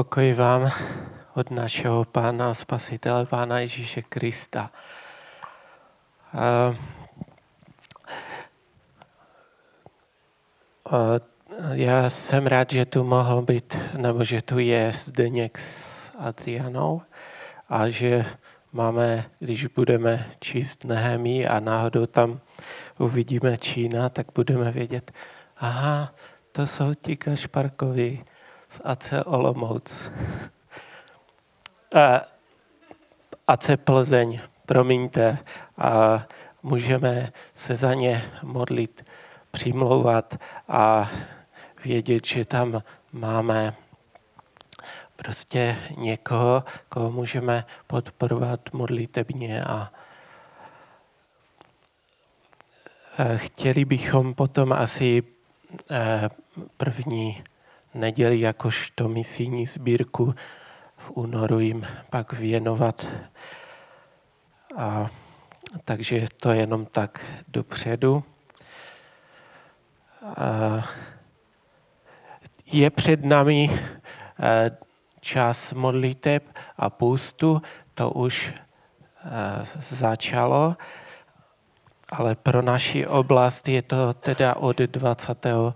Pokoj vám od našeho Pána, Spasitele, Pána Ježíše Krista. Já jsem rád, že tu mohl být, nebo že tu je Zdeněk s Adrianou a že máme, když budeme číst Nehemí a náhodou tam uvidíme Čína, tak budeme vědět, aha, to jsou ti Kašparkovi z AC Olomouc. A AC Plzeň, promiňte, a můžeme se za ně modlit, přimlouvat a vědět, že tam máme prostě někoho, koho můžeme podporovat modlitebně a chtěli bychom potom asi eh, první neděli jakožto misijní sbírku v únoru jim pak věnovat. A, takže to jenom tak dopředu. A, je před námi eh, čas modliteb a půstu, to už eh, začalo ale pro naši oblast je to teda od 28.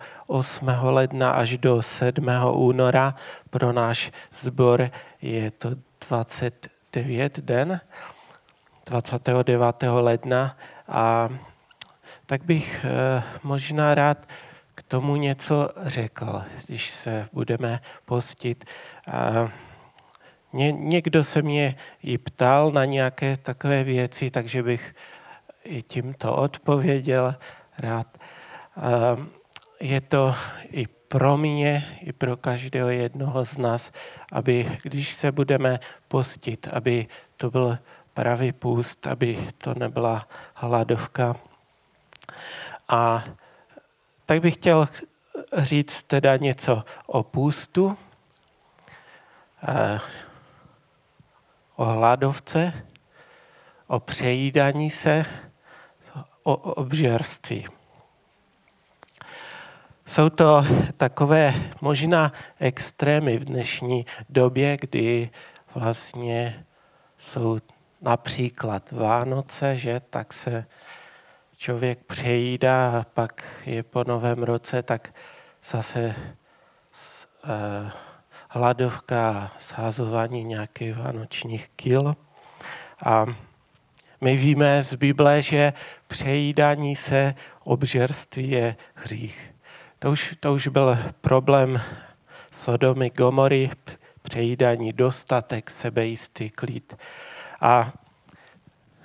ledna až do 7. února. Pro náš sbor je to 29 den, 29. ledna. A tak bych eh, možná rád k tomu něco řekl, když se budeme postit. Ně, někdo se mě i ptal na nějaké takové věci, takže bych i tímto odpověděl rád. Je to i pro mě, i pro každého jednoho z nás, aby když se budeme postit, aby to byl pravý půst, aby to nebyla hladovka. A tak bych chtěl říct teda něco o půstu, o hladovce, o přejídání se o obžerství. Jsou to takové možná extrémy v dnešní době, kdy vlastně jsou například Vánoce, že tak se člověk přejídá a pak je po novém roce, tak zase eh, hladovka, sházování nějakých vánočních kil. A my víme z Bible, že přejídání se obžerství je hřích. To už, to už byl problém Sodomy, Gomory, přejídání, dostatek, sebejistý klid. A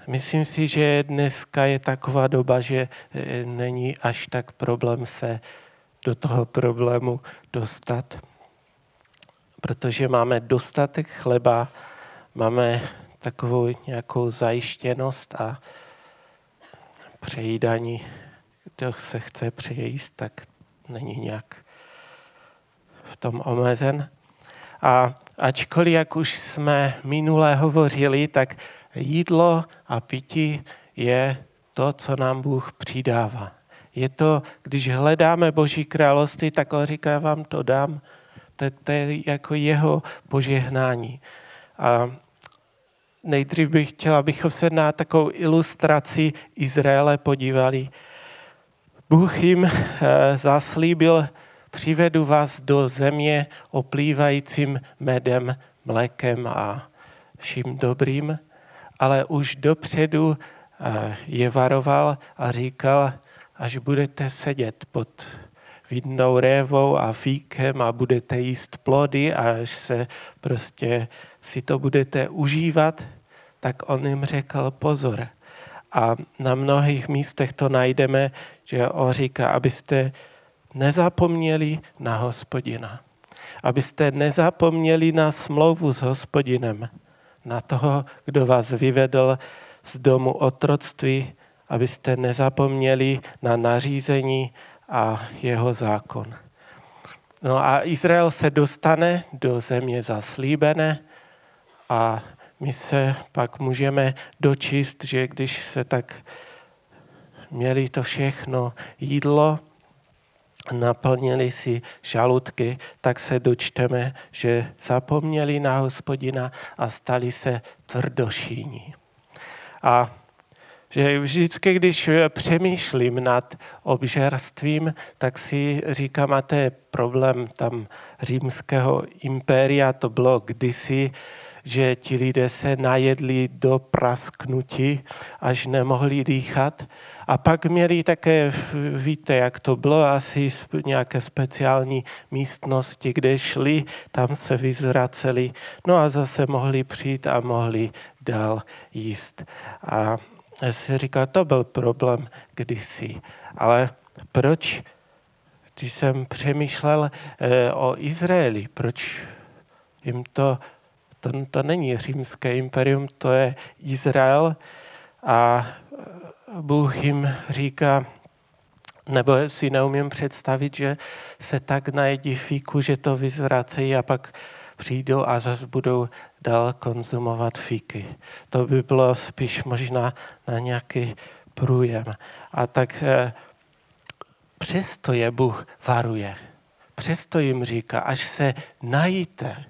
myslím si, že dneska je taková doba, že e, není až tak problém se do toho problému dostat, protože máme dostatek chleba, máme takovou nějakou zajištěnost a přejídání, kdo se chce přejíst, tak není nějak v tom omezen. A ačkoliv, jak už jsme minule hovořili, tak jídlo a pití je to, co nám Bůh přidává. Je to, když hledáme Boží království, tak on říká, já vám to dám. To, to je jako jeho požehnání. A nejdřív bych chtěl, abychom se na takovou ilustraci Izraele podívali. Bůh jim eh, zaslíbil, přivedu vás do země oplývajícím medem, mlékem a vším dobrým, ale už dopředu eh, je varoval a říkal, až budete sedět pod vidnou révou a fíkem a budete jíst plody až se prostě si to budete užívat, tak on jim řekl pozor. A na mnohých místech to najdeme, že on říká, abyste nezapomněli na hospodina. Abyste nezapomněli na smlouvu s hospodinem, na toho, kdo vás vyvedl z domu otroctví, abyste nezapomněli na nařízení a jeho zákon. No a Izrael se dostane do země zaslíbené a my se pak můžeme dočíst, že když se tak měli to všechno jídlo naplnili si žaludky, tak se dočteme, že zapomněli na hospodina a stali se tvrdošíní. A že vždycky, když přemýšlím nad obžerstvím, tak si říkám, a to je problém tam římského impéria, to bylo kdysi, že ti lidé se najedli do prasknutí, až nemohli dýchat. A pak měli také, víte, jak to bylo, asi nějaké speciální místnosti, kde šli, tam se vyzraceli, no a zase mohli přijít a mohli dál jíst. A já si říkal, to byl problém kdysi. Ale proč, když jsem přemýšlel eh, o Izraeli, proč jim to, to, to není římské imperium, to je Izrael a eh, Bůh jim říká, nebo si neumím představit, že se tak najedí fíku, že to vyzvracejí a pak přijdou a zase budou dál konzumovat fíky. To by bylo spíš možná na nějaký průjem. A tak eh, přesto je Bůh varuje. Přesto jim říká, až se najíte,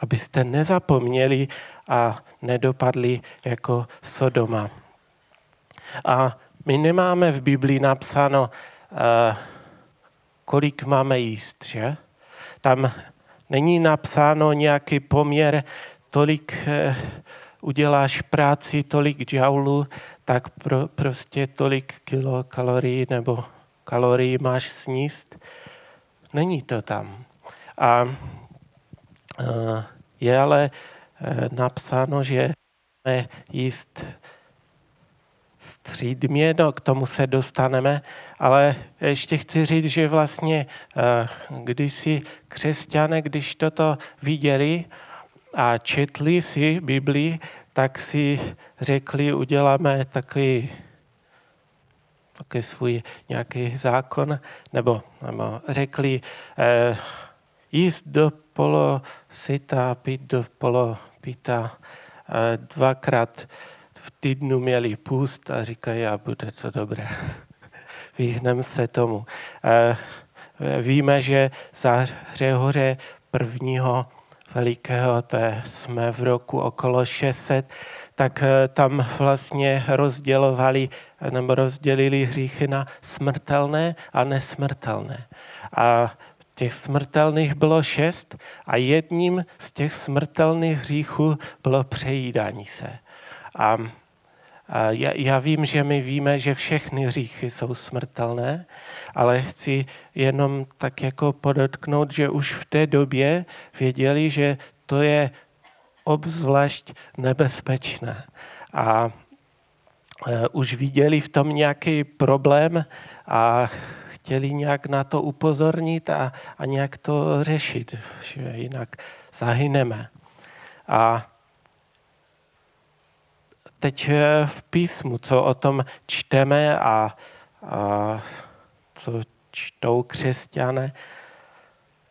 abyste nezapomněli a nedopadli jako Sodoma. A my nemáme v Biblii napsáno, uh, kolik máme jíst, že? Tam není napsáno nějaký poměr, tolik uh, uděláš práci, tolik džaulů, tak pro, prostě tolik kilokalorií nebo kalorií máš sníst. Není to tam. A je ale uh, napsáno, že máme jíst střídmě, no, k tomu se dostaneme, ale ještě chci říct, že vlastně eh, když si křesťané, když toto viděli a četli si Biblii, tak si řekli, uděláme takový, takový svůj nějaký zákon, nebo, nebo řekli, eh, jíst do polo sita, pít do polo pita, dvakrát v týdnu měli půst a říkají, a bude to dobré. Vyhneme se tomu. Víme, že za Řehoře prvního velikého, to jsme v roku okolo 600, tak e, tam vlastně rozdělovali nebo rozdělili hříchy na smrtelné a nesmrtelné. A těch smrtelných bylo šest a jedním z těch smrtelných hříchů bylo přejídání se. A, a já, já vím, že my víme, že všechny hříchy jsou smrtelné, ale chci jenom tak jako podotknout, že už v té době věděli, že to je obzvlášť nebezpečné. A e, už viděli v tom nějaký problém a chtěli nějak na to upozornit a, a nějak to řešit, že jinak zahyneme. A teď eh, v písmu, co o tom čteme a, a co čtou křesťané,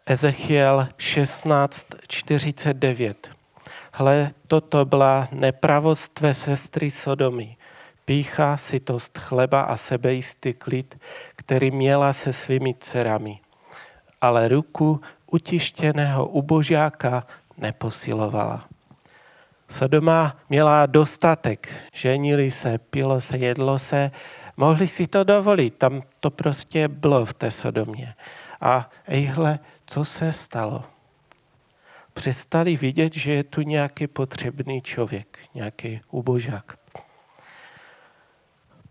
Ezechiel 16.49. Hle, toto byla nepravost tvé sestry Sodomy, pícha, sytost chleba a sebejistý klid, který měla se svými dcerami. Ale ruku utištěného ubožáka neposilovala. Sodoma měla dostatek, ženili se, pilo se, jedlo se, mohli si to dovolit, tam to prostě bylo v té Sodomě. A ejhle, co se stalo? Přestali vidět, že je tu nějaký potřebný člověk, nějaký ubožák.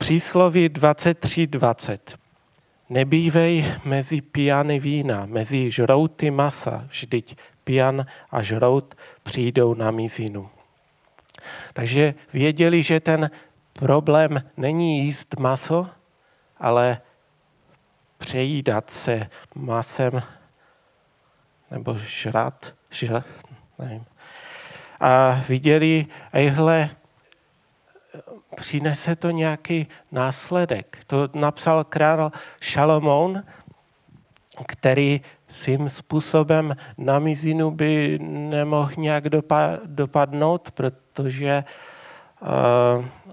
Přísloví 23.20. Nebývej mezi pijany vína, mezi žrouty masa, vždyť pijan a žrout přijdou na mizinu. Takže věděli, že ten problém není jíst maso, ale přejídat se masem nebo žrat, žrat nevím. A viděli, ejhle, přinese to nějaký následek. To napsal král Šalomoun, který svým způsobem na mizinu by nemohl nějak dopadnout, protože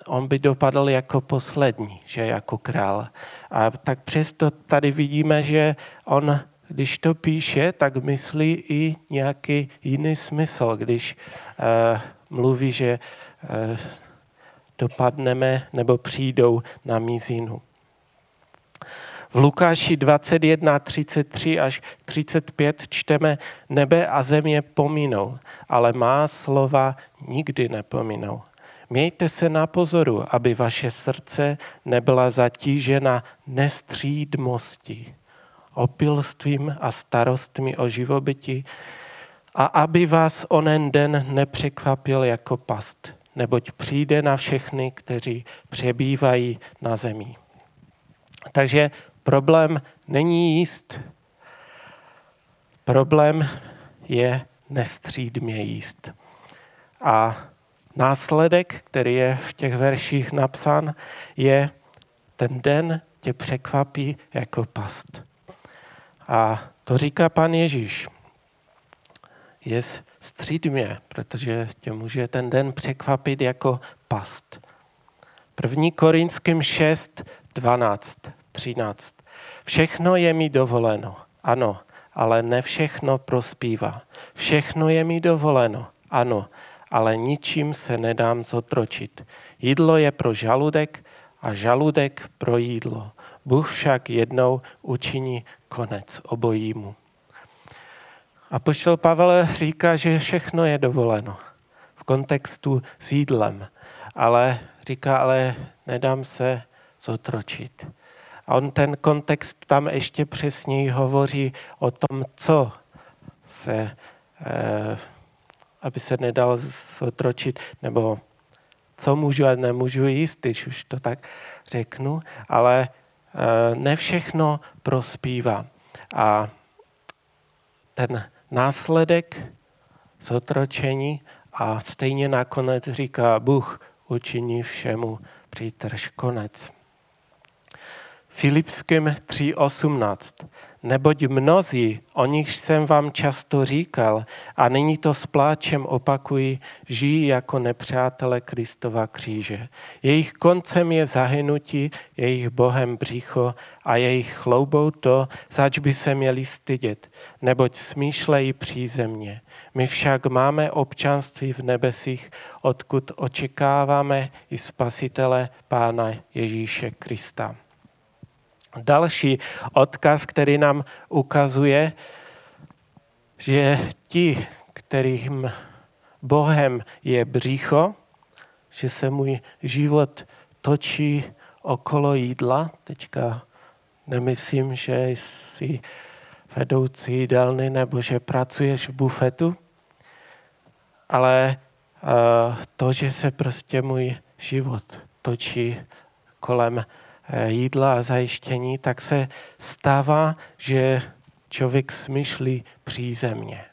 on by dopadl jako poslední, že jako král. A tak přesto tady vidíme, že on, když to píše, tak myslí i nějaký jiný smysl, když uh, mluví, že uh, dopadneme nebo přijdou na mizinu. V Lukáši 21, 33 až 35 čteme, nebe a země pominou, ale má slova nikdy nepominou. Mějte se na pozoru, aby vaše srdce nebyla zatížena nestřídmostí, opilstvím a starostmi o živobytí a aby vás onen den nepřekvapil jako past, neboť přijde na všechny, kteří přebývají na zemi. Takže problém není jíst. Problém je nestřídmě jíst. A následek, který je v těch verších napsán, je ten den tě překvapí jako past. A to říká pan Ježíš. Je střídmě, protože tě může ten den překvapit jako past. První Korinským 6, 12, 13. Všechno je mi dovoleno, ano, ale ne všechno prospívá. Všechno je mi dovoleno, ano, ale ničím se nedám zotročit. Jídlo je pro žaludek a žaludek pro jídlo. Bůh však jednou učiní konec obojímu. A poštol Pavel říká, že všechno je dovoleno v kontextu s jídlem, ale říká, ale nedám se zotročit. A on ten kontext tam ještě přesněji hovoří o tom, co se, eh, aby se nedal zotročit, nebo co můžu a nemůžu jíst, když už to tak řeknu, ale eh, ne všechno prospívá. A ten následek zotročení a stejně nakonec říká Bůh učiní všemu přítrž konec. Filipským 3.18. Neboť mnozí, o nich jsem vám často říkal, a nyní to s pláčem opakuji, žijí jako nepřátelé Kristova kříže. Jejich koncem je zahynutí, jejich bohem břicho a jejich chloubou to, zač by se měli stydět, neboť smýšlejí přízemně. My však máme občanství v nebesích, odkud očekáváme i spasitele Pána Ježíše Krista. Další odkaz, který nám ukazuje, že ti, kterým Bohem je břicho, že se můj život točí okolo jídla. Teďka nemyslím, že jsi vedoucí jídelny nebo že pracuješ v bufetu, ale to, že se prostě můj život točí kolem Eh, jídla a zajištění, tak se stává, že člověk smyšlí přízemně.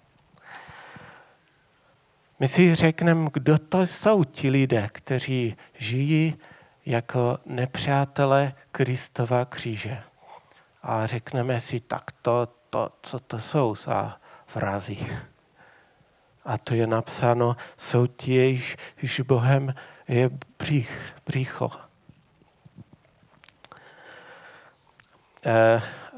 My si řekneme, kdo to jsou ti lidé, kteří žijí jako nepřátelé Kristova kříže. A řekneme si, tak to, to co to jsou za vrazy. A to je napsáno, jsou ti, jejichž Bohem je břích, břicho. Eh,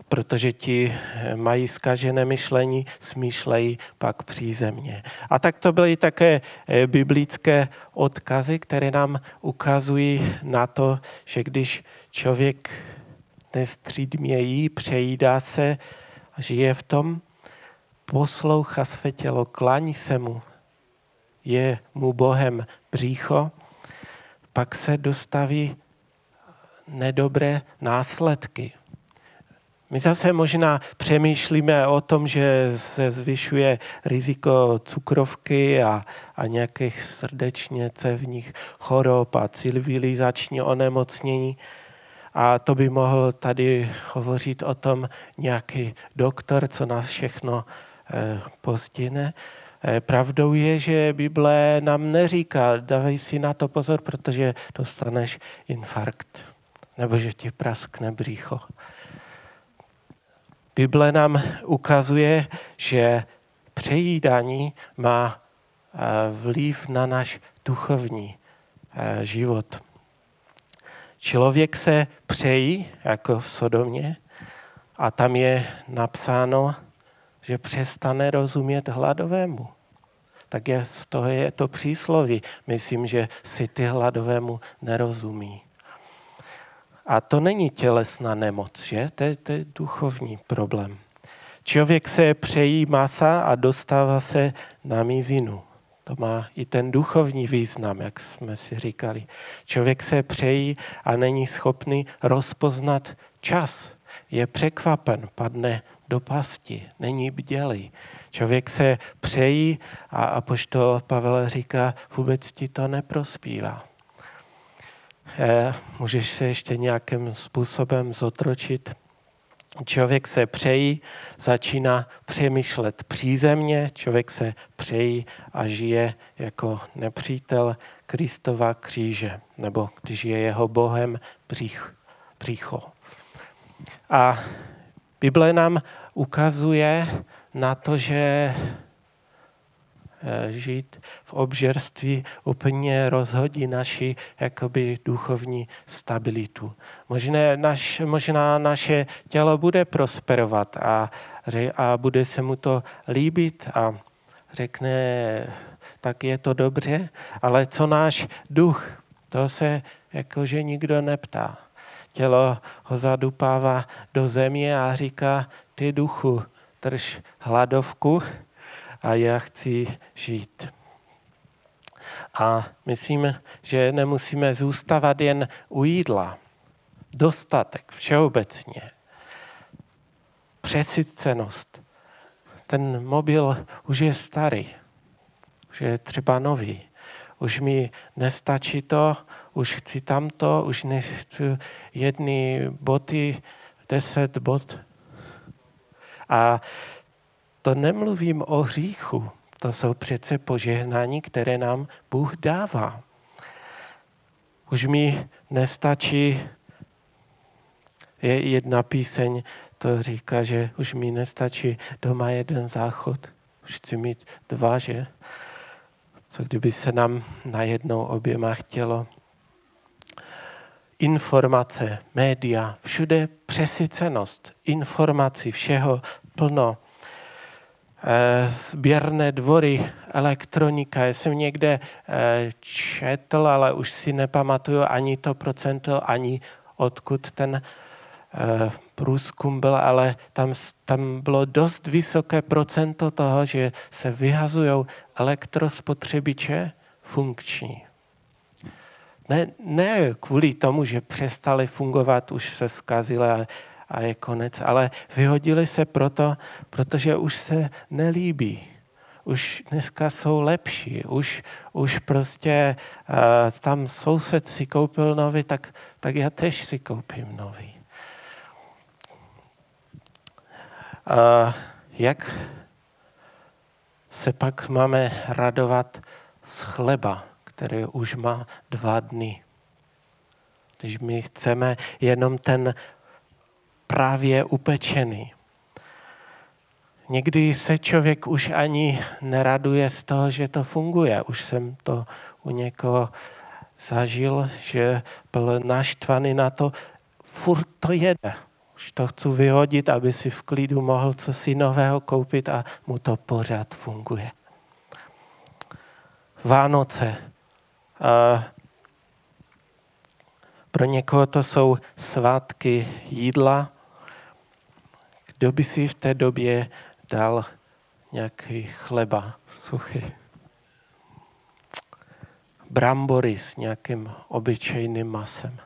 protože ti mají zkažené myšlení, smýšlejí pak přízemně. A tak to byly také eh, biblické odkazy, které nám ukazují na to, že když člověk nestřídmě jí, přejídá se a žije v tom, poslouchá své tělo, klaní se mu, je mu Bohem břícho, pak se dostaví nedobré následky. My zase možná přemýšlíme o tom, že se zvyšuje riziko cukrovky a, a nějakých srdečně cevních chorob a civilizační onemocnění. A to by mohl tady hovořit o tom nějaký doktor, co nás všechno eh, postihne. Eh, pravdou je, že Bible nám neříká, dávej si na to pozor, protože dostaneš infarkt, nebo že ti praskne břícho. Bible nám ukazuje, že přejídání má eh, vliv na náš duchovní eh, život. Člověk se přejí, jako v Sodomě, a tam je napsáno, že přestane rozumět hladovému. Tak je, z toho je to přísloví. Myslím, že si ty hladovému nerozumí. A to není tělesná nemoc, že? To je, to je duchovní problém. Člověk se přejí masa a dostává se na mizinu. To má i ten duchovní význam, jak jsme si říkali. Člověk se přejí a není schopný rozpoznat čas. Je překvapen, padne do pasti, není bdělý. Člověk se přejí a apoštol Pavel říká, vůbec ti to neprospívá. Eh, můžeš se ještě nějakým způsobem zotročit. Člověk se přejí, začíná přemýšlet přízemně, člověk se přejí a žije jako nepřítel Kristova kříže, nebo když je jeho Bohem přícho. A Bible nám ukazuje na to, že žít v obžerství úplně rozhodí naši jakoby duchovní stabilitu. Možná, naš, možná naše tělo bude prosperovat a, a bude se mu to líbit a řekne, tak je to dobře, ale co náš duch, to se jakože nikdo neptá. Tělo ho zadupává do země a říká, ty duchu, drž hladovku, a já chci žít. A myslím, že nemusíme zůstávat jen u jídla. Dostatek všeobecně. Přesycenost. Ten mobil už je starý, už je třeba nový. Už mi nestačí to, už chci tamto, už nechci jedny boty, deset bot. A to nemluvím o hříchu. To jsou přece požehnání, které nám Bůh dává. Už mi nestačí, je jedna píseň, to říká, že už mi nestačí doma jeden záchod, už chci mít dva, že? Co kdyby se nám najednou oběma chtělo? Informace, média, všude přesycenost, informací, všeho plno. Eh, sběrné dvory, elektronika. Já jsem někde eh, četl, ale už si nepamatuju ani to procento, ani odkud ten eh, průzkum byl, ale tam, tam bylo dost vysoké procento toho, že se vyhazují elektrospotřebiče funkční. Ne, ne kvůli tomu, že přestali fungovat, už se zkazily, a je konec. Ale vyhodili se proto, protože už se nelíbí. Už dneska jsou lepší. Už, už prostě uh, tam soused si koupil nový, tak, tak já tež si koupím nový. Uh, jak se pak máme radovat z chleba, který už má dva dny? Když my chceme jenom ten právě upečený. Někdy se člověk už ani neraduje z toho, že to funguje. Už jsem to u někoho zažil, že byl naštvaný na to, furt to jede. Už to chci vyhodit, aby si v klidu mohl co si nového koupit a mu to pořád funguje. Vánoce. Pro někoho to jsou svátky jídla, kdo by si v té době dal nějaký chleba suchý? Brambory s nějakým obyčejným masem.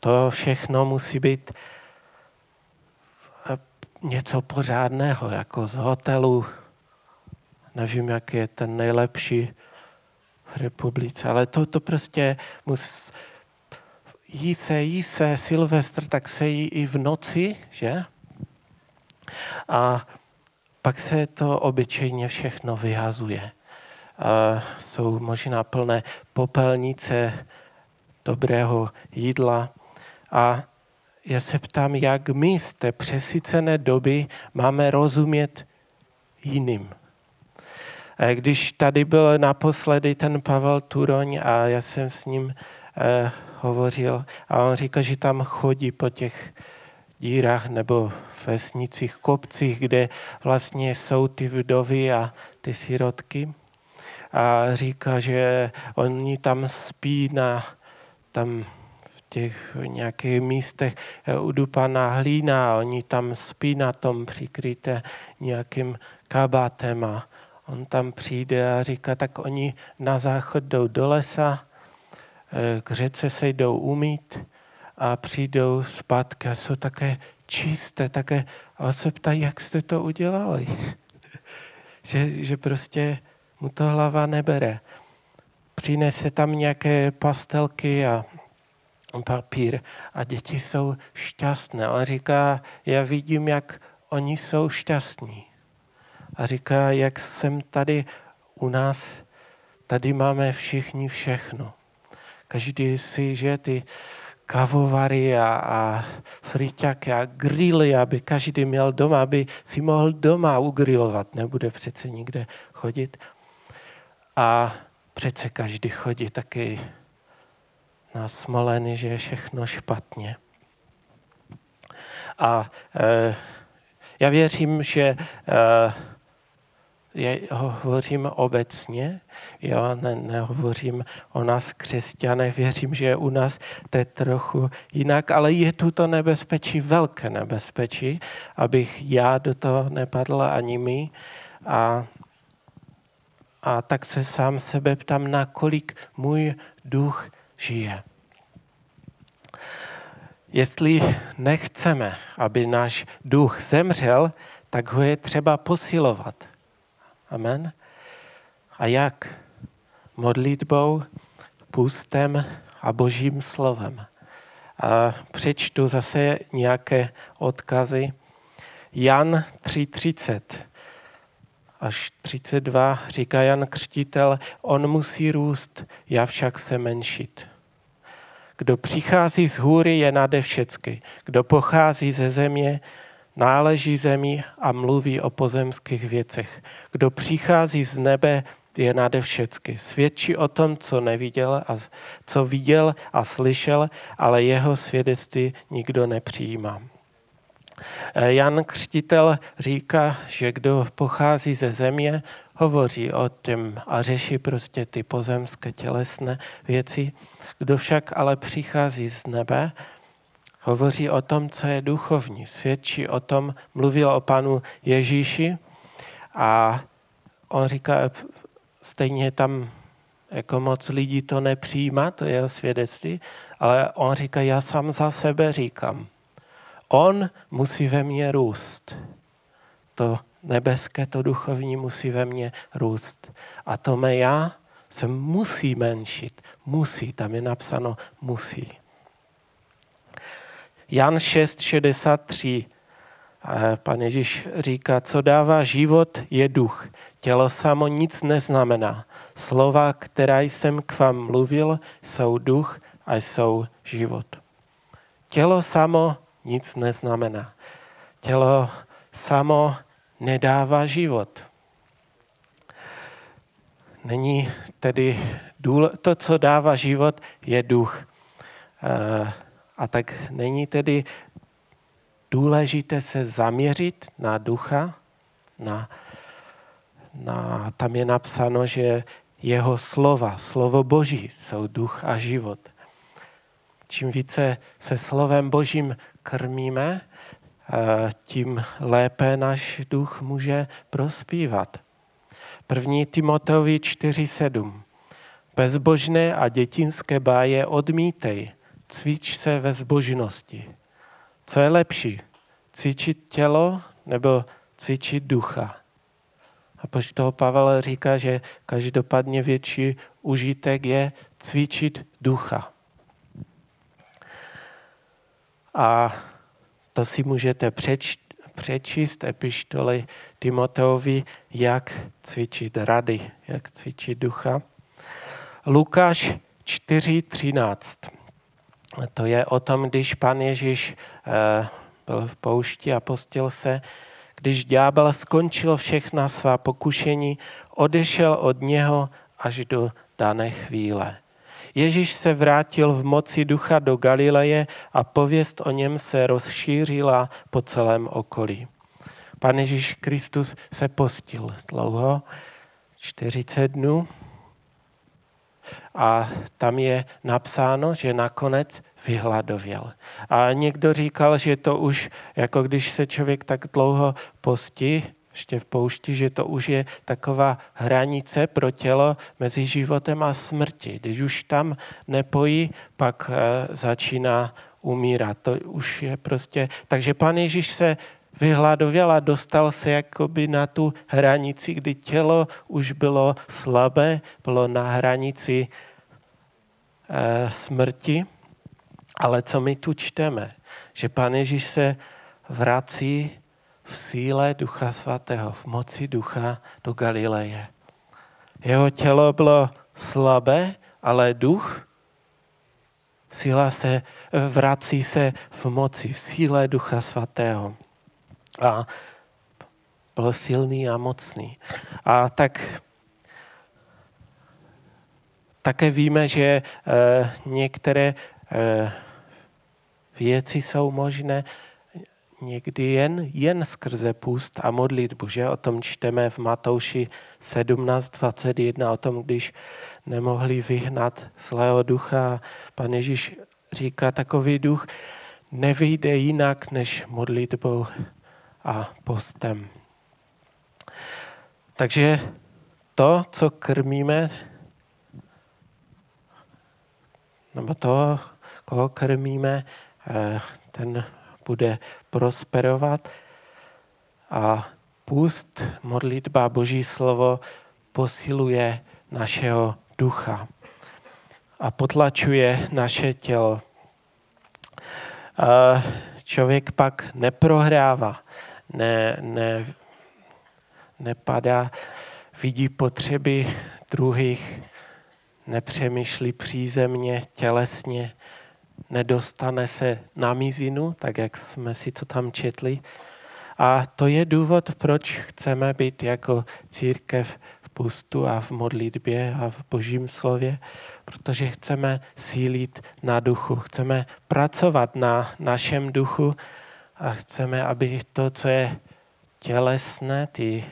To všechno musí být eh, něco pořádného, jako z hotelu. Nevím, jak je ten nejlepší v republice, ale to, to prostě musí, jí se, jí se, Silvestr, tak se jí i v noci, že? A pak se to obyčejně všechno vyhazuje. A jsou možná plné popelnice dobrého jídla. A já se ptám, jak my z té přesycené doby máme rozumět jiným. když tady byl naposledy ten Pavel Turoň a já jsem s ním eh, hovořil a on říká, že tam chodí po těch dírách nebo vesnicích, kopcích, kde vlastně jsou ty vdovy a ty sirotky. A říká, že oni tam spí na tam v těch nějakých místech udupaná hlína oni tam spí na tom přikryté nějakým kabátem a on tam přijde a říká, tak oni na záchod jdou do lesa, eh, k řece se jdou umít a přijdou zpátky a jsou také čisté, také a se ptají, jak jste to udělali. že, že prostě mu to hlava nebere. Přinese tam nějaké pastelky a papír a děti jsou šťastné. On říká, já vidím, jak oni jsou šťastní. A říká, jak jsem tady u nás, tady máme všichni všechno. Každý si, že ty kavovary a, a friťaky a grily, aby každý měl doma, aby si mohl doma ugrilovat. Nebude přece nikde chodit. A přece každý chodí taky na smoleny, že je všechno špatně. A e, já věřím, že e, já hovořím obecně, já ne, nehovořím o nás křesťanech, věřím, že u nás to je trochu jinak, ale je tu to nebezpečí, velké nebezpečí, abych já do toho nepadla ani my. A, a tak se sám sebe ptám, nakolik můj duch žije. Jestli nechceme, aby náš duch zemřel, tak ho je třeba posilovat. Amen. A jak? Modlitbou, půstem a božím slovem. A přečtu zase nějaké odkazy. Jan 3.30 až 32 říká Jan Křtitel, on musí růst, já však se menšit. Kdo přichází z hůry, je nade všecky. Kdo pochází ze země, náleží zemi a mluví o pozemských věcech. Kdo přichází z nebe, je nade všecky. Svědčí o tom, co neviděl a co viděl a slyšel, ale jeho svědectví nikdo nepřijímá. Jan Křtitel říká, že kdo pochází ze země, hovoří o tom a řeší prostě ty pozemské tělesné věci. Kdo však ale přichází z nebe, hovoří o tom, co je duchovní. Svědčí o tom, mluvil o panu Ježíši a on říká, stejně tam jako moc lidí to nepřijímá, to je jeho svědectví, ale on říká, já sám za sebe říkám, on musí ve mně růst. To nebeské, to duchovní musí ve mně růst. A to mé já se musí menšit. Musí, tam je napsáno musí. Jan 6,63. Pan Ježíš říká, co dává život, je duch. Tělo samo nic neznamená. Slova, která jsem k vám mluvil, jsou duch a jsou život. Tělo samo nic neznamená. Tělo samo nedává život. Není tedy to, co dává život, je duch. Eh, a tak není tedy důležité se zaměřit na ducha, na, na, tam je napsáno, že jeho slova, slovo Boží, jsou duch a život. Čím více se slovem Božím krmíme, eh, tím lépe náš duch může prospívat. První Timoteovi 4.7. Bezbožné a dětinské báje odmítej, cvič se ve zbožnosti. Co je lepší? Cvičit tělo nebo cvičit ducha? A poštol Pavel říká, že každopádně větší užitek je cvičit ducha. A to si můžete přeč, přečíst epištoly Timoteovi, jak cvičit rady, jak cvičit ducha. Lukáš 4.13. To je o tom, když pan Ježíš eh, byl v poušti a postil se, Když ďábel skončil všechna svá pokušení, odešel od něho až do dané chvíle. Ježíš se vrátil v moci ducha do Galileje a pověst o něm se rozšířila po celém okolí. Pan Ježíš Kristus se postil dlouho, 40 dnů, a tam je napsáno, že nakonec vyhladověl. A někdo říkal, že to už, jako když se člověk tak dlouho postí, ještě v poušti, že to už je taková hranice pro tělo mezi životem a smrti. Když už tam nepojí, pak eh, začíná umírat. To už je prostě... Takže pan Ježíš se vyhladověl a dostal se jakoby na tu hranici, kdy tělo už bylo slabé, bylo na hranici e, smrti. Ale co my tu čteme? Že Pan Ježíš se vrací v síle Ducha Svatého, v moci Ducha do Galileje. Jeho tělo bylo slabé, ale duch síla se, vrací se v moci, v síle Ducha Svatého a byl silný a mocný. A tak také víme, že e, některé e, věci jsou možné někdy jen, jen skrze půst a modlitbu. Že? O tom čteme v Matouši 17.21, o tom, když nemohli vyhnat zlého ducha. Pan Ježíš říká, takový duch nevyjde jinak než modlitbou a postem. Takže to, co krmíme, nebo to, koho krmíme, eh, ten bude prosperovat a půst, modlitba, boží slovo posiluje našeho ducha a potlačuje naše tělo. A člověk pak neprohrává ne, ne, nepadá, vidí potřeby druhých, nepřemýšlí přízemně, tělesně, nedostane se na mizinu, tak jak jsme si to tam četli. A to je důvod, proč chceme být jako církev v pustu a v modlitbě a v božím slově, protože chceme sílit na duchu, chceme pracovat na našem duchu, a chceme, aby to, co je tělesné, ty,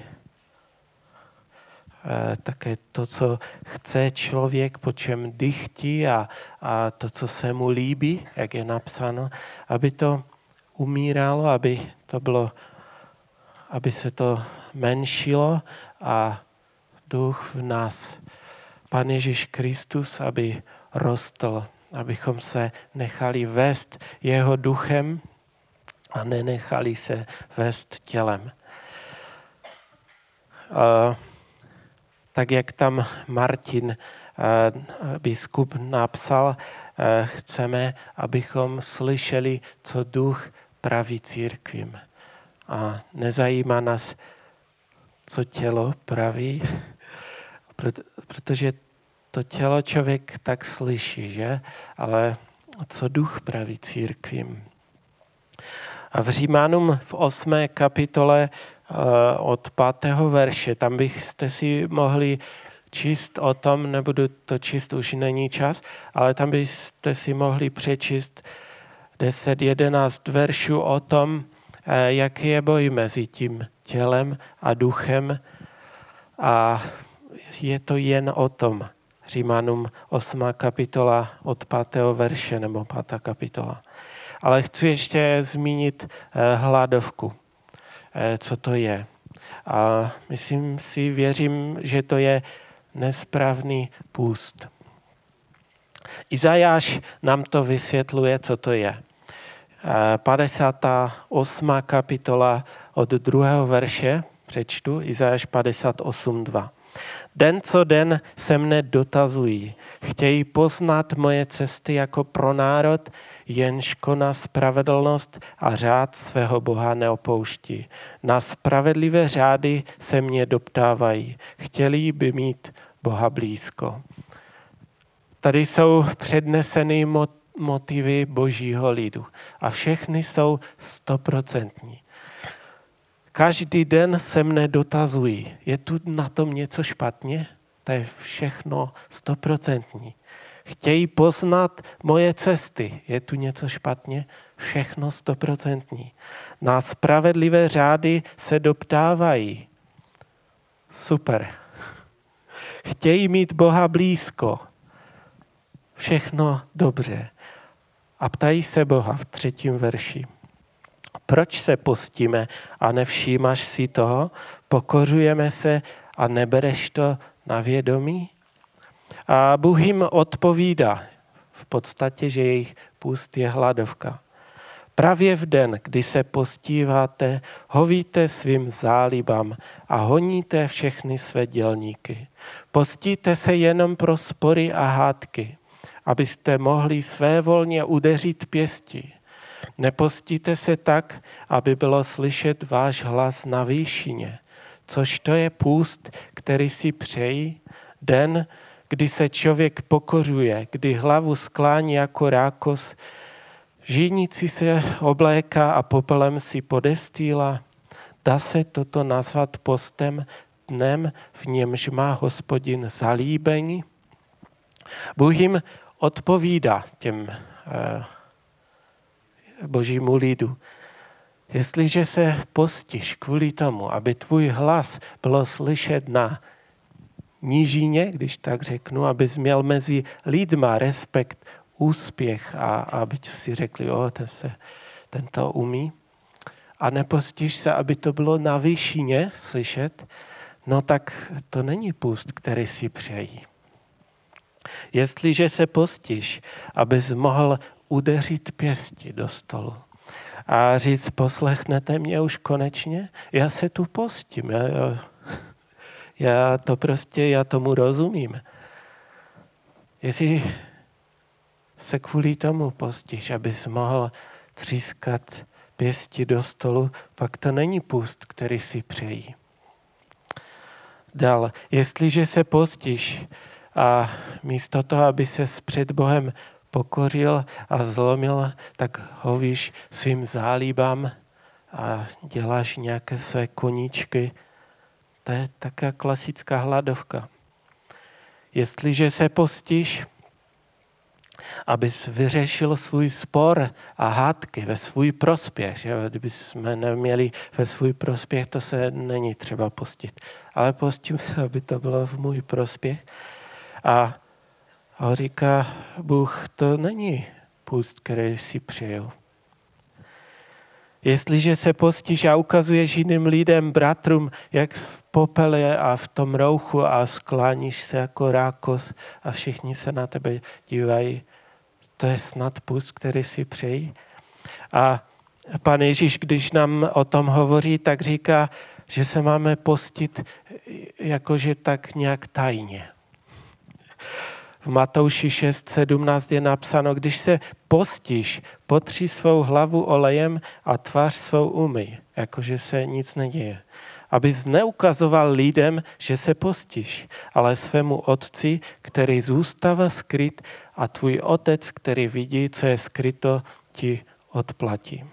eh, také to, co chce člověk, po čem dychtí a, a to, co se mu líbí, jak je napsáno, aby to umíralo, aby to bylo, aby se to menšilo a duch v nás, Pan Ježíš Kristus, aby rostl, abychom se nechali vést jeho duchem, a nenechali se vést tělem. tak jak tam Martin, biskup, napsal, chceme, abychom slyšeli, co duch praví církvím. A nezajímá nás, co tělo praví, protože to tělo člověk tak slyší, že? Ale co duch praví církvím. A v Římanům v 8. kapitole eh, od 5. verše, tam byste si mohli číst o tom, nebudu to číst, už není čas, ale tam byste si mohli přečíst 10-11 veršů o tom, eh, jaký je boj mezi tím tělem a duchem. A je to jen o tom. Římanům 8. kapitola od 5. verše, nebo 5. kapitola. Ale chci ještě zmínit eh, hladovku. Eh, co to je? A myslím si, věřím, že to je nesprávný půst. Izajáš nám to vysvětluje, co to je. 58. Eh, kapitola od druhého verše přečtu, Izajáš 58.2. Den co den se mne dotazují, chtějí poznat moje cesty jako pro národ, jenž koná spravedlnost a řád svého Boha neopouští. Na spravedlivé řády se mě doptávají. Chtěli by mít Boha blízko. Tady jsou předneseny motivy božího lidu a všechny jsou stoprocentní. každý den se mne dotazují, je tu na tom něco špatně? To je všechno stoprocentní. Chtějí poznat moje cesty. Je tu něco špatně? Všechno stoprocentní. Na spravedlivé řády se doptávají. Super. Chtějí mít Boha blízko. Všechno dobře. A ptají se Boha v třetím verši. Proč se postíme a nevšímáš si toho? Pokořujeme se a nebereš to na vědomí? A Bůh jim odpovídá v podstatě, že jejich půst je hladovka. Právě v den, kdy se postíváte, hovíte svým zálibám a honíte všechny své dělníky. Postíte se jenom pro spory a hádky, abyste mohli své volně udeřit pěsti. Nepostíte se tak, aby bylo slyšet váš hlas na výšině, což to je půst, který si přejí, den, kdy se člověk pokořuje, kdy hlavu sklání jako rákos, žínící se obléká a popelem si podestýla. Dá se toto nazvat postem dnem, v němž má hospodin zalíbení? Bůh jim odpovídá těm eh, božímu lidu. Jestliže se postiš kvůli tomu, aby tvůj hlas bylo slyšet na nížině, když tak řeknu, abys měl mezi lidma respekt, úspěch a aby si řekli, o, ten, se, ten to umí. A nepostiš se, aby to bylo na výšině slyšet, no tak to není pust, který si přejí. Jestliže se postiš, abys mohl udeřit pěsti do stolu a říct, poslechnete mě už konečně, já se tu postím, já, já, já to prostě, já tomu rozumím. Jestli se kvůli tomu postíš, abys mohl třískat pěsti do stolu, pak to není pust, který si přejí. Dál, jestliže se postíš a místo toho, aby se před Bohem pokoril a zlomil, tak hovíš svým zálibám a děláš nějaké své koníčky. To je taká klasická hladovka. Jestliže se postíš, abys vyřešil svůj spor a hádky ve svůj prospěch. Že? Kdyby jsme neměli ve svůj prospěch, to se není třeba postit. Ale postím se, aby to bylo v můj prospěch. A a říká Bůh, to není půst, který si přeju. Jestliže se postíš a ukazuješ jiným lidem, bratrům, jak v popele a v tom rouchu a skláníš se jako rákos a všichni se na tebe dívají, to je snad půst, který si přejí. A pan Ježíš, když nám o tom hovoří, tak říká, že se máme postit jakože tak nějak tajně v Matouši 6.17 je napsáno, když se postíš, potří svou hlavu olejem a tvář svou umyj, jakože se nic neděje. Aby neukazoval lidem, že se postíš, ale svému otci, který zůstává skryt a tvůj otec, který vidí, co je skryto, ti odplatí.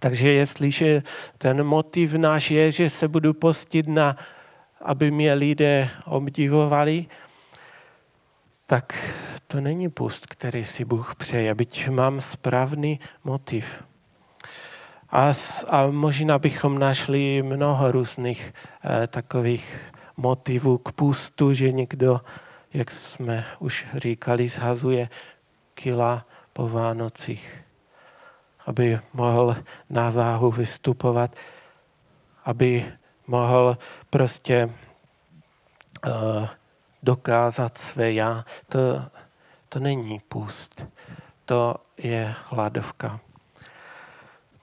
Takže jestliže ten motiv náš je, že se budu postit na, aby mě lidé obdivovali, tak to není pust, který si Bůh přeje, byť mám správný motiv. A, a možná bychom našli mnoho různých eh, takových motivů k pustu, že někdo, jak jsme už říkali, zhazuje kila po Vánocích, aby mohl na váhu vystupovat, aby mohl prostě uh, dokázat své já, to, to není pust, to je hladovka.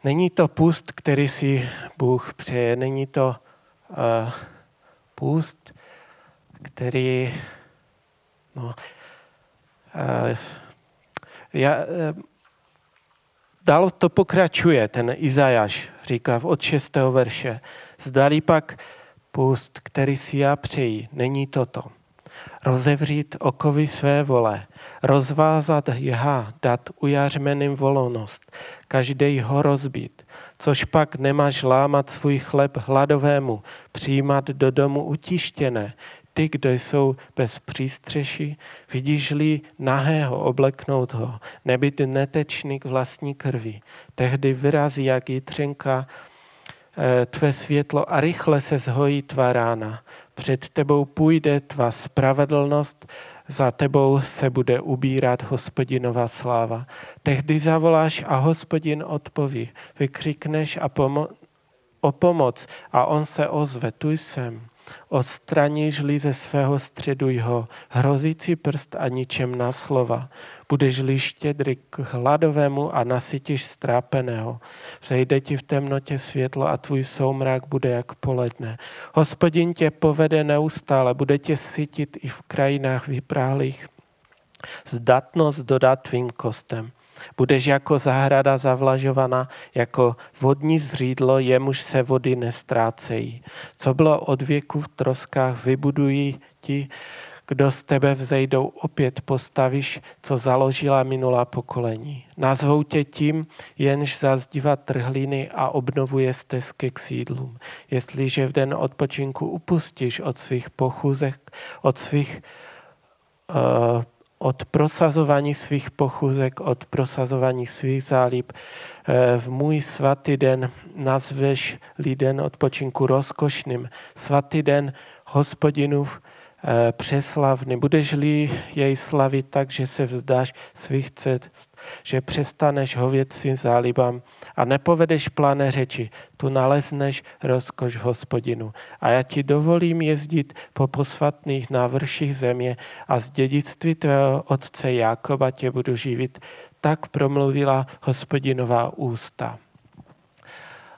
Není to pust, který si Bůh přeje, není to uh, pust, který no, uh, já, uh, dál to pokračuje, ten Izajáš říká od 6. verše. Zdali pak pust, který si já přeji, není toto rozevřít okovy své vole, rozvázat jha, dát ujařmeným volnost, každý ho rozbít, což pak nemáš lámat svůj chleb hladovému, přijímat do domu utištěné, ty, kdo jsou bez přístřeší, vidíš-li nahého obleknout ho, nebyt netečný k vlastní krvi. Tehdy vyrazí, jak jitřenka, eh, tvé světlo a rychle se zhojí tvá rána. Před tebou půjde tvá spravedlnost, za tebou se bude ubírat hospodinová sláva. Tehdy zavoláš a hospodin odpoví. Vykřikneš a pomo- o pomoc a on se ozve. Tu jsem. Odstraníš-li ze svého středu jeho hrozící prst a ničem na slova. Budeš-li štědry k hladovému a nasytíš strápeného. Vzejde ti v temnotě světlo a tvůj soumrak bude jak poledne. Hospodin tě povede neustále, bude tě sytit i v krajinách vypráhlých. Zdatnost dodat tvým kostem. Budeš jako zahrada zavlažovaná, jako vodní zřídlo, jemuž se vody nestrácejí. Co bylo od věku v troskách, vybudují ti, kdo z tebe vzejdou, opět postavíš, co založila minulá pokolení. Nazvou tě tím, jenž zazdívá trhliny a obnovuje stezky k sídlům. Jestliže v den odpočinku upustíš od svých pochůzek, od svých uh, od prosazování svých pochůzek, od prosazování svých zálib. Eh, v můj svatý den nazveš liden odpočinku rozkošným. Svatý den hospodinův Eh, přeslavný. Budeš-li jej slavit tak, že se vzdáš svých cest, že přestaneš hovět svým zálibám a nepovedeš plané řeči, tu nalezneš rozkoš v hospodinu. A já ti dovolím jezdit po posvatných návrších země a z dědictví tvého otce Jákoba tě budu živit. Tak promluvila hospodinová ústa.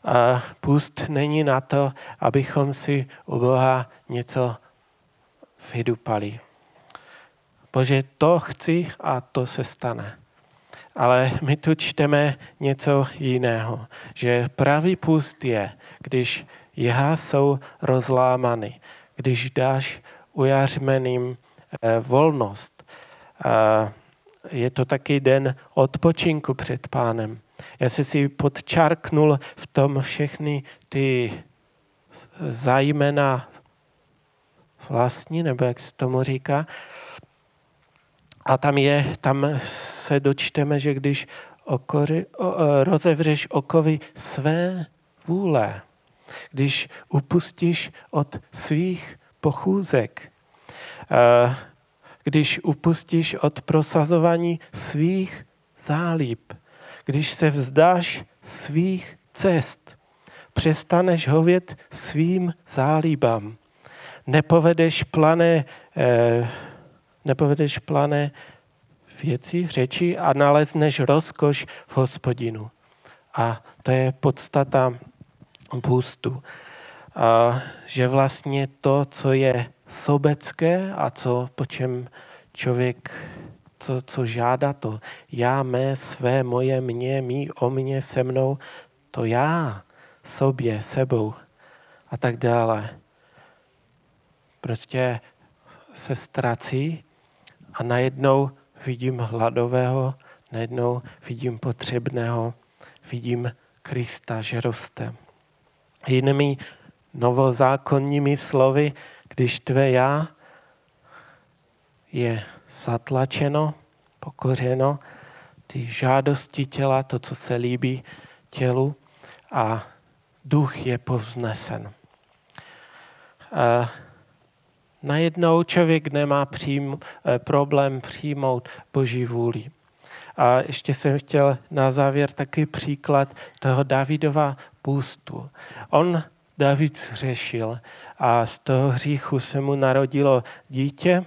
A pust není na to, abychom si u Boha něco vydupali. Bože, to chci a to se stane. Ale my tu čteme něco jiného, že pravý pust je, když jehá jsou rozlámany, když dáš ujařmeným eh, volnost. Je to taky den odpočinku před pánem. Já se si podčarknul v tom všechny ty zájmena vlastní, nebo jak se tomu říká. A tam, je, tam se dočteme, že když okory, o, rozevřeš okovy své vůle, když upustíš od svých pochůzek, když upustíš od prosazování svých zálib, když se vzdáš svých cest, přestaneš hovět svým zálibám, nepovedeš plané, eh, nepovedeš plané věci, řeči a nalezneš rozkoš v hospodinu. A to je podstata půstu. A že vlastně to, co je sobecké a co, po čem člověk, co, co žádá to, já, mé, své, moje, mě, mý, o mě, se mnou, to já, sobě, sebou a tak dále prostě se ztrací a najednou vidím hladového, najednou vidím potřebného, vidím Krista, že roste. Jinými novozákonními slovy, když tvé já je zatlačeno, pokořeno, ty žádosti těla, to, co se líbí tělu a duch je povznesen. A najednou člověk nemá přijm, eh, problém přijmout Boží vůli. A ještě jsem chtěl na závěr taky příklad toho Davidova půstu. On, David, řešil a z toho hříchu se mu narodilo dítě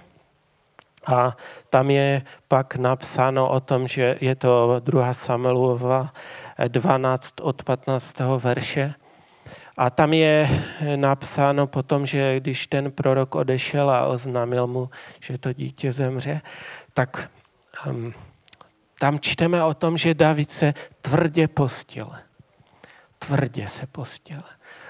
a tam je pak napsáno o tom, že je to 2. Samuelova 12 od 15. verše, a tam je napsáno potom, že když ten prorok odešel a oznámil mu, že to dítě zemře, tak um, tam čteme o tom, že David se tvrdě postil. Tvrdě se postil.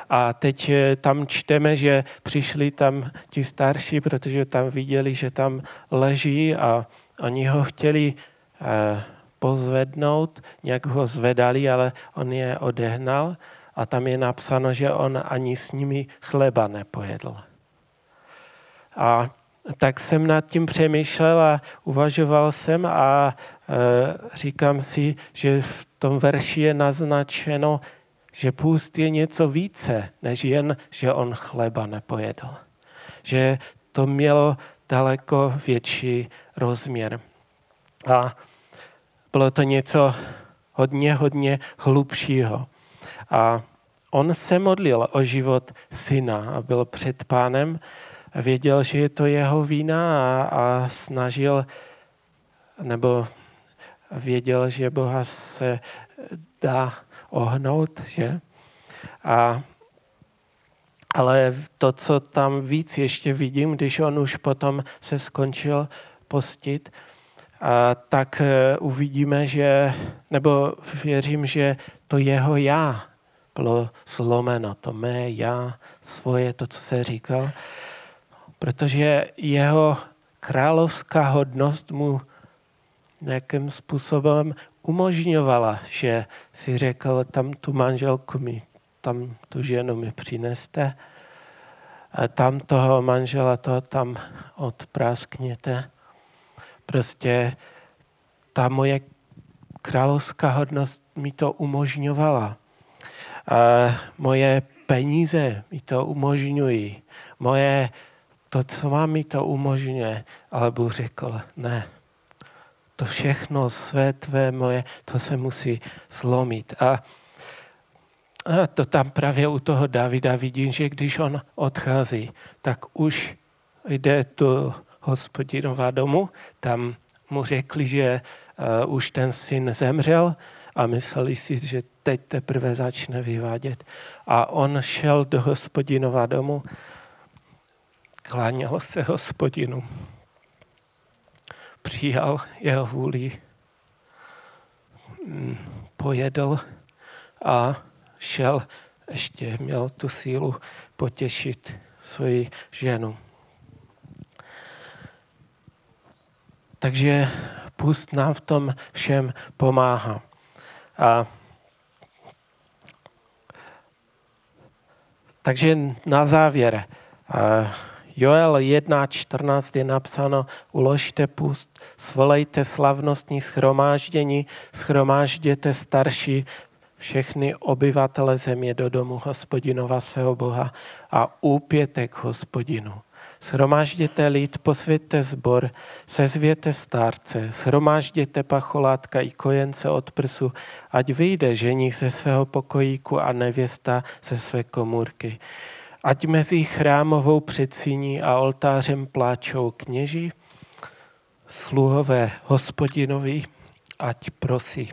A teď eh, tam čteme, že přišli tam ti starší, protože tam viděli, že tam leží a oni ho chtěli eh, pozvednout, nějak ho zvedali, ale on je odehnal a tam je napsáno, že on ani s nimi chleba nepojedl. A tak jsem nad tím přemýšlel a uvažoval jsem a e, říkám si, že v tom verši je naznačeno, že půst je něco více, než jen, že on chleba nepojedl. Že to mělo daleko větší rozměr. A bylo to něco hodně, hodně hlubšího. A on se modlil o život syna a byl před pánem, věděl, že je to jeho vína a, a snažil, nebo věděl, že Boha se dá ohnout, že? A, ale to, co tam víc ještě vidím, když on už potom se skončil postit, a tak e, uvidíme, že, nebo věřím, že to jeho já bylo zlomeno, to mé já, svoje, to, co se říkal, protože jeho královská hodnost mu nějakým způsobem umožňovala, že si řekl, tam tu manželku mi, tam tu ženu mi přineste, a tam toho manžela to tam odpráskněte. Prostě ta moje královská hodnost mi to umožňovala. Moje peníze mi to umožňují. Moje, to, co mám, mi to umožňuje. Ale Bůh řekl, ne, to všechno své tvé moje, to se musí zlomit. A, a to tam právě u toho Davida vidím, že když on odchází, tak už jde do hospodinová domu, tam mu řekli, že uh, už ten syn zemřel a mysleli si, že teď teprve začne vyvádět. A on šel do hospodinova domu, kláněl se hospodinu přijal jeho vůli, mm, pojedl a šel, ještě měl tu sílu potěšit svoji ženu. Takže pust nám v tom všem pomáhá. A takže na závěr. Joel 1.14 je napsáno, uložte pust, svolejte slavnostní schromáždění, schromážděte starší všechny obyvatele země do domu hospodinova svého Boha a úpěte k hospodinu. Shromážděte lid, posvěďte zbor, sezvěte starce, shromážděte pacholátka i kojence od prsu, ať vyjde ženich ze svého pokojíku a nevěsta ze své komůrky ať mezi chrámovou předsíní a oltářem pláčou kněži, sluhové hospodinovi, ať prosí.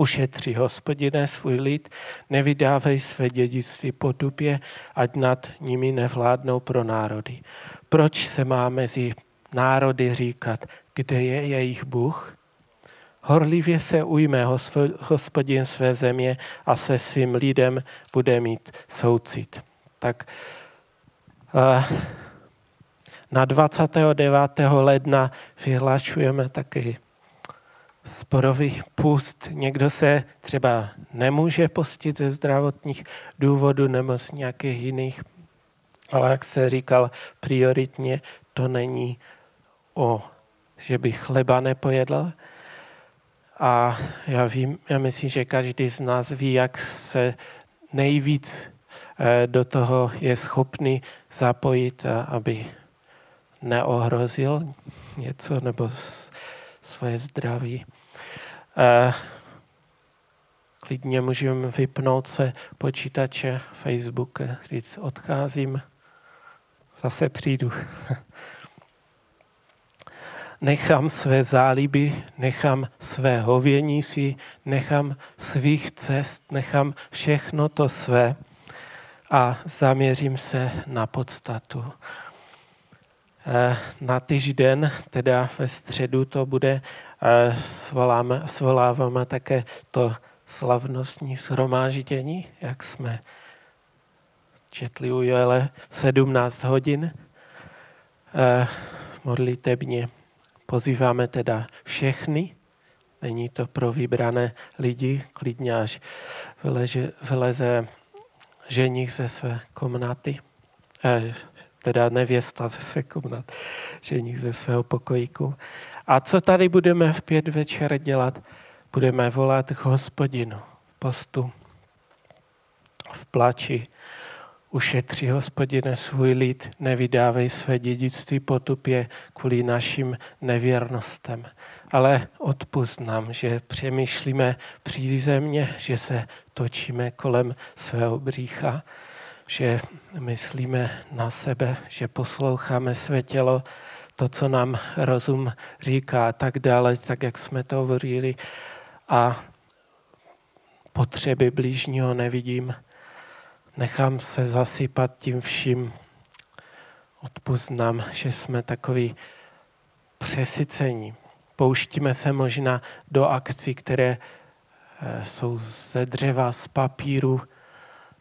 Ušetři, hospodine, svůj lid, nevydávej své dědictví po dubě, ať nad nimi nevládnou pro národy. Proč se má mezi národy říkat, kde je jejich Bůh? Horlivě se ujme hospodin své země a se svým lidem bude mít soucit. Tak eh, na 29. ledna vyhlašujeme taky sporový pust. Někdo se třeba nemůže postit ze zdravotních důvodů nebo z nějakých jiných, ale jak se říkal, prioritně to není o, že by chleba nepojedl, a já, vím, já myslím, že každý z nás ví, jak se nejvíc eh, do toho je schopný zapojit, aby neohrozil něco nebo svoje zdraví. Eh, klidně můžeme vypnout se počítače, Facebook, říct odcházím, zase přijdu. nechám své záliby, nechám své hovění si, nechám svých cest, nechám všechno to své a zaměřím se na podstatu. Eh, na týžden, teda ve středu to bude, svoláme, svoláváme také to slavnostní shromáždění, jak jsme četli u Joele 17 hodin modlitebně. Pozýváme teda všechny, není to pro vybrané lidi, klidně až vyleze, vyleze ženich ze své komnaty, teda nevěsta ze své komnaty, ženich ze svého pokojíku. A co tady budeme v pět večer dělat? Budeme volat k hospodinu v postu, v plači. Ušetři, hospodine, svůj lid, nevydávej své dědictví potupě kvůli našim nevěrnostem. Ale odpust nám, že přemýšlíme přízemně, že se točíme kolem svého břícha, že myslíme na sebe, že posloucháme své tělo, to, co nám rozum říká tak dále, tak jak jsme to hovořili. A potřeby blížního nevidím. Nechám se zasypat tím vším. Odpuznám, že jsme takový přesycení. Pouštíme se možná do akcí, které eh, jsou ze dřeva, z papíru,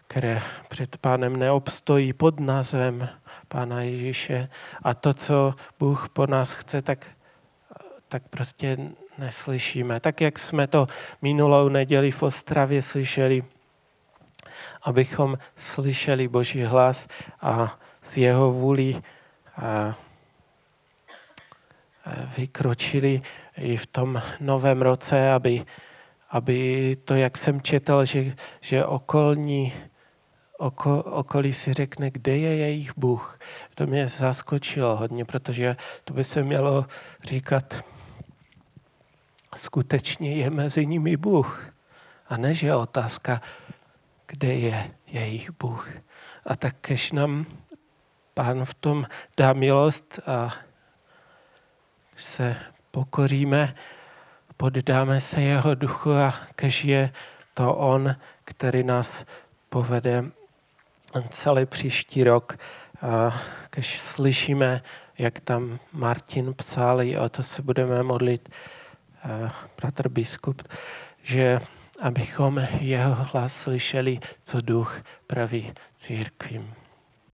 které před pánem neobstojí pod názvem Pána Ježíše. A to, co Bůh po nás chce, tak, tak prostě neslyšíme. Tak, jak jsme to minulou neděli v Ostravě slyšeli, abychom slyšeli Boží hlas a z jeho vůli vykročili i v tom novém roce, aby, aby to, jak jsem četl, že, že okolní oko, okolí si řekne, kde je jejich Bůh. To mě zaskočilo hodně, protože to by se mělo říkat, skutečně je mezi nimi Bůh. A ne, že je otázka, kde je jejich Bůh. A tak, kež nám Pán v tom dá milost a se pokoríme, poddáme se jeho duchu a kež je to on, který nás povede celý příští rok, když slyšíme, jak tam Martin psal, i o to se budeme modlit, bratr biskup, že abychom jeho hlas slyšeli, co duch praví církvím.